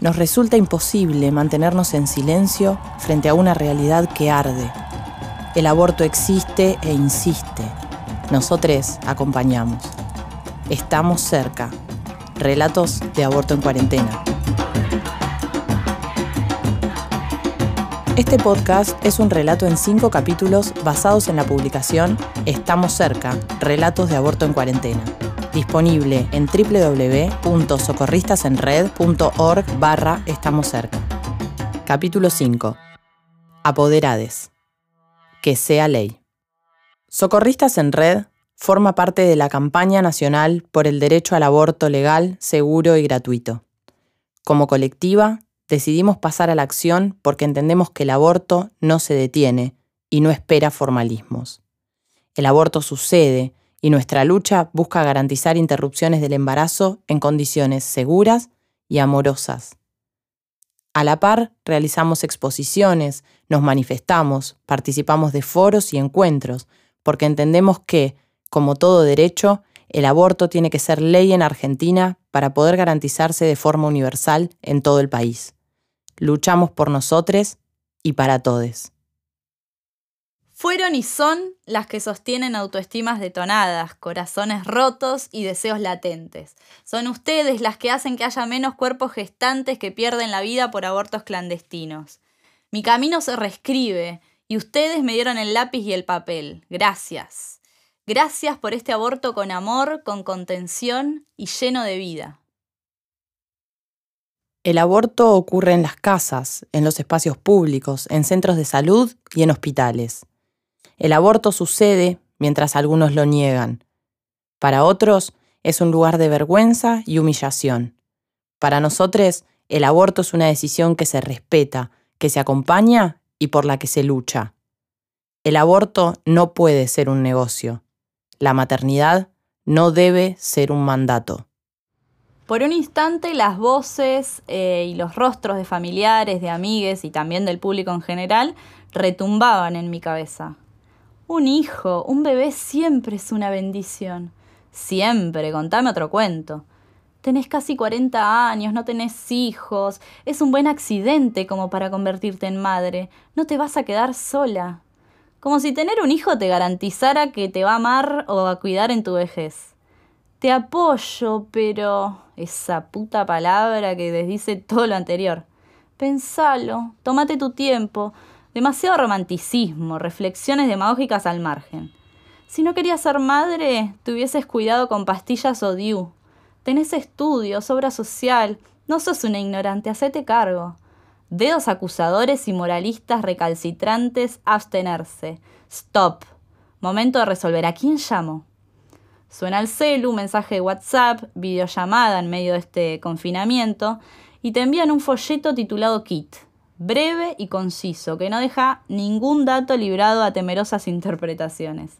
Nos resulta imposible mantenernos en silencio frente a una realidad que arde. El aborto existe e insiste. Nosotros acompañamos. Estamos cerca. Relatos de aborto en cuarentena. Este podcast es un relato en cinco capítulos basados en la publicación Estamos cerca, Relatos de aborto en cuarentena disponible en www.socorristasenred.org barra Estamos cerca. Capítulo 5. Apoderades. Que sea ley. Socorristas en Red forma parte de la campaña nacional por el derecho al aborto legal, seguro y gratuito. Como colectiva, decidimos pasar a la acción porque entendemos que el aborto no se detiene y no espera formalismos. El aborto sucede y nuestra lucha busca garantizar interrupciones del embarazo en condiciones seguras y amorosas. A la par, realizamos exposiciones, nos manifestamos, participamos de foros y encuentros, porque entendemos que, como todo derecho, el aborto tiene que ser ley en Argentina para poder garantizarse de forma universal en todo el país. Luchamos por nosotros y para todos. Fueron y son las que sostienen autoestimas detonadas, corazones rotos y deseos latentes. Son ustedes las que hacen que haya menos cuerpos gestantes que pierden la vida por abortos clandestinos. Mi camino se reescribe y ustedes me dieron el lápiz y el papel. Gracias. Gracias por este aborto con amor, con contención y lleno de vida. El aborto ocurre en las casas, en los espacios públicos, en centros de salud y en hospitales. El aborto sucede mientras algunos lo niegan. Para otros es un lugar de vergüenza y humillación. Para nosotros, el aborto es una decisión que se respeta, que se acompaña y por la que se lucha. El aborto no puede ser un negocio. La maternidad no debe ser un mandato. Por un instante las voces eh, y los rostros de familiares, de amigues y también del público en general retumbaban en mi cabeza. Un hijo, un bebé siempre es una bendición. Siempre, contame otro cuento. Tenés casi 40 años, no tenés hijos, es un buen accidente como para convertirte en madre, no te vas a quedar sola. Como si tener un hijo te garantizara que te va a amar o a cuidar en tu vejez. Te apoyo, pero esa puta palabra que desdice todo lo anterior. Pensalo, tómate tu tiempo, Demasiado romanticismo, reflexiones demagógicas al margen. Si no querías ser madre, te hubieses cuidado con pastillas o DIU. Tenés estudios, obra social, no sos una ignorante, hacete cargo. Dedos acusadores y moralistas recalcitrantes, abstenerse. Stop. Momento de resolver. ¿A quién llamo? Suena el celu, mensaje de WhatsApp, videollamada en medio de este confinamiento, y te envían un folleto titulado Kit breve y conciso, que no deja ningún dato librado a temerosas interpretaciones.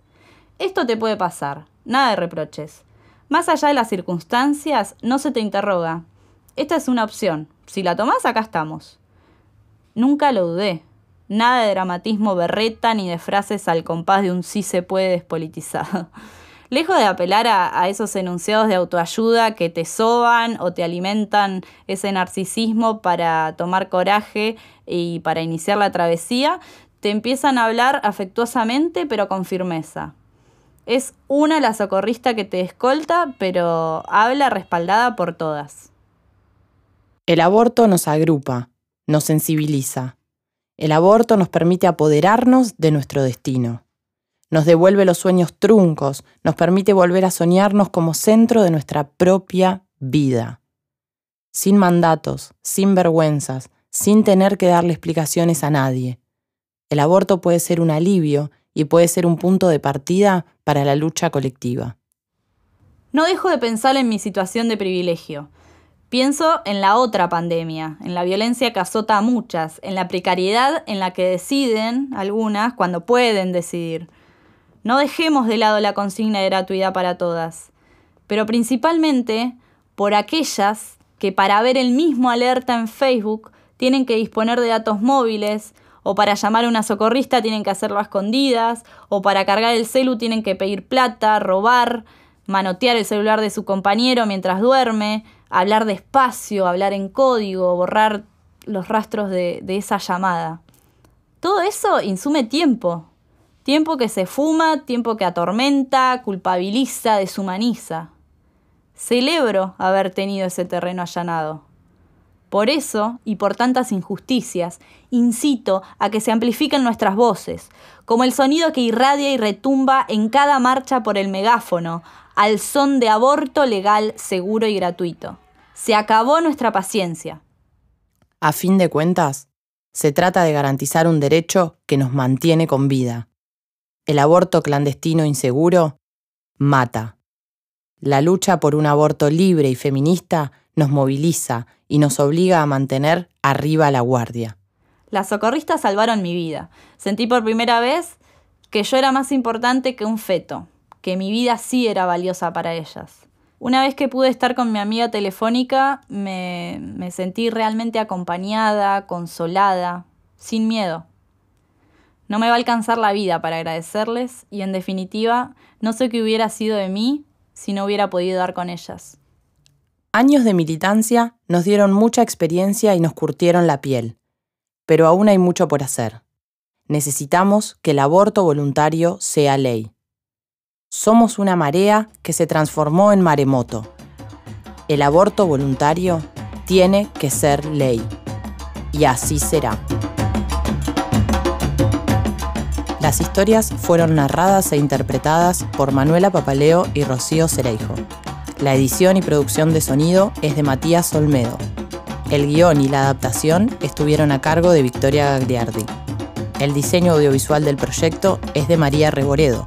Esto te puede pasar, nada de reproches. Más allá de las circunstancias, no se te interroga. Esta es una opción. Si la tomás, acá estamos. Nunca lo dudé. Nada de dramatismo berreta ni de frases al compás de un sí se puede despolitizado. Lejos de apelar a, esos enunciados de autoayuda que te soban o te alimentan ese narcisismo para tomar coraje y para iniciar la travesía, te empiezan a hablar afectuosamente pero con firmeza. Es una la socorrista que te escolta, pero habla respaldada por todas. El aborto nos agrupa, nos sensibiliza. El aborto nos permite apoderarnos de nuestro destino nos devuelve los sueños truncos, nos permite volver a soñarnos como centro de nuestra propia vida. Sin mandatos, sin vergüenzas, sin tener que darle explicaciones a nadie. El aborto puede ser un alivio y puede ser un punto de partida para la lucha colectiva. No dejo de pensar en mi situación de privilegio. Pienso en la otra pandemia, en la violencia que azota a muchas, en la precariedad en la que deciden algunas cuando pueden decidir no dejemos de lado la consigna de gratuidad para todas, pero principalmente por aquellas que para ver el mismo alerta en Facebook tienen que disponer de datos móviles, o para llamar a una socorrista tienen que hacerlo a escondidas, o para cargar el celu tienen que pedir plata, robar, manotear el celular de su compañero mientras duerme, hablar despacio, hablar en código, borrar los rastros de, de esa llamada. Todo eso insume tiempo. Tiempo que se fuma, tiempo que atormenta, culpabiliza, deshumaniza. Celebro haber tenido ese terreno allanado. Por eso, y por tantas injusticias, incito a que se amplifiquen nuestras voces, como el sonido que irradia y retumba en cada marcha por el megáfono, al son de aborto legal, seguro y gratuito. Se acabó nuestra paciencia. A fin de cuentas, se trata de garantizar un derecho que nos mantiene con vida. El aborto clandestino inseguro mata. La lucha por un aborto libre y feminista nos moviliza y nos obliga a mantener arriba la guardia. Las socorristas salvaron mi vida. Sentí por primera vez que yo era más importante que un feto, que mi vida sí era valiosa para ellas. Una vez que pude estar con mi amiga telefónica, me, me sentí realmente acompañada, consolada, sin miedo. No me va a alcanzar la vida para agradecerles y en definitiva no sé qué hubiera sido de mí si no hubiera podido dar con ellas. Años de militancia nos dieron mucha experiencia y nos curtieron la piel, pero aún hay mucho por hacer. Necesitamos que el aborto voluntario sea ley. Somos una marea que se transformó en maremoto. El aborto voluntario tiene que ser ley. Y así será. Las historias fueron narradas e interpretadas por Manuela Papaleo y Rocío Cereijo. La edición y producción de sonido es de Matías Olmedo. El guion y la adaptación estuvieron a cargo de Victoria Gagliardi. El diseño audiovisual del proyecto es de María Reboredo.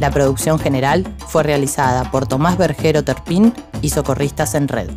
La producción general fue realizada por Tomás Bergero Terpín y Socorristas en Red.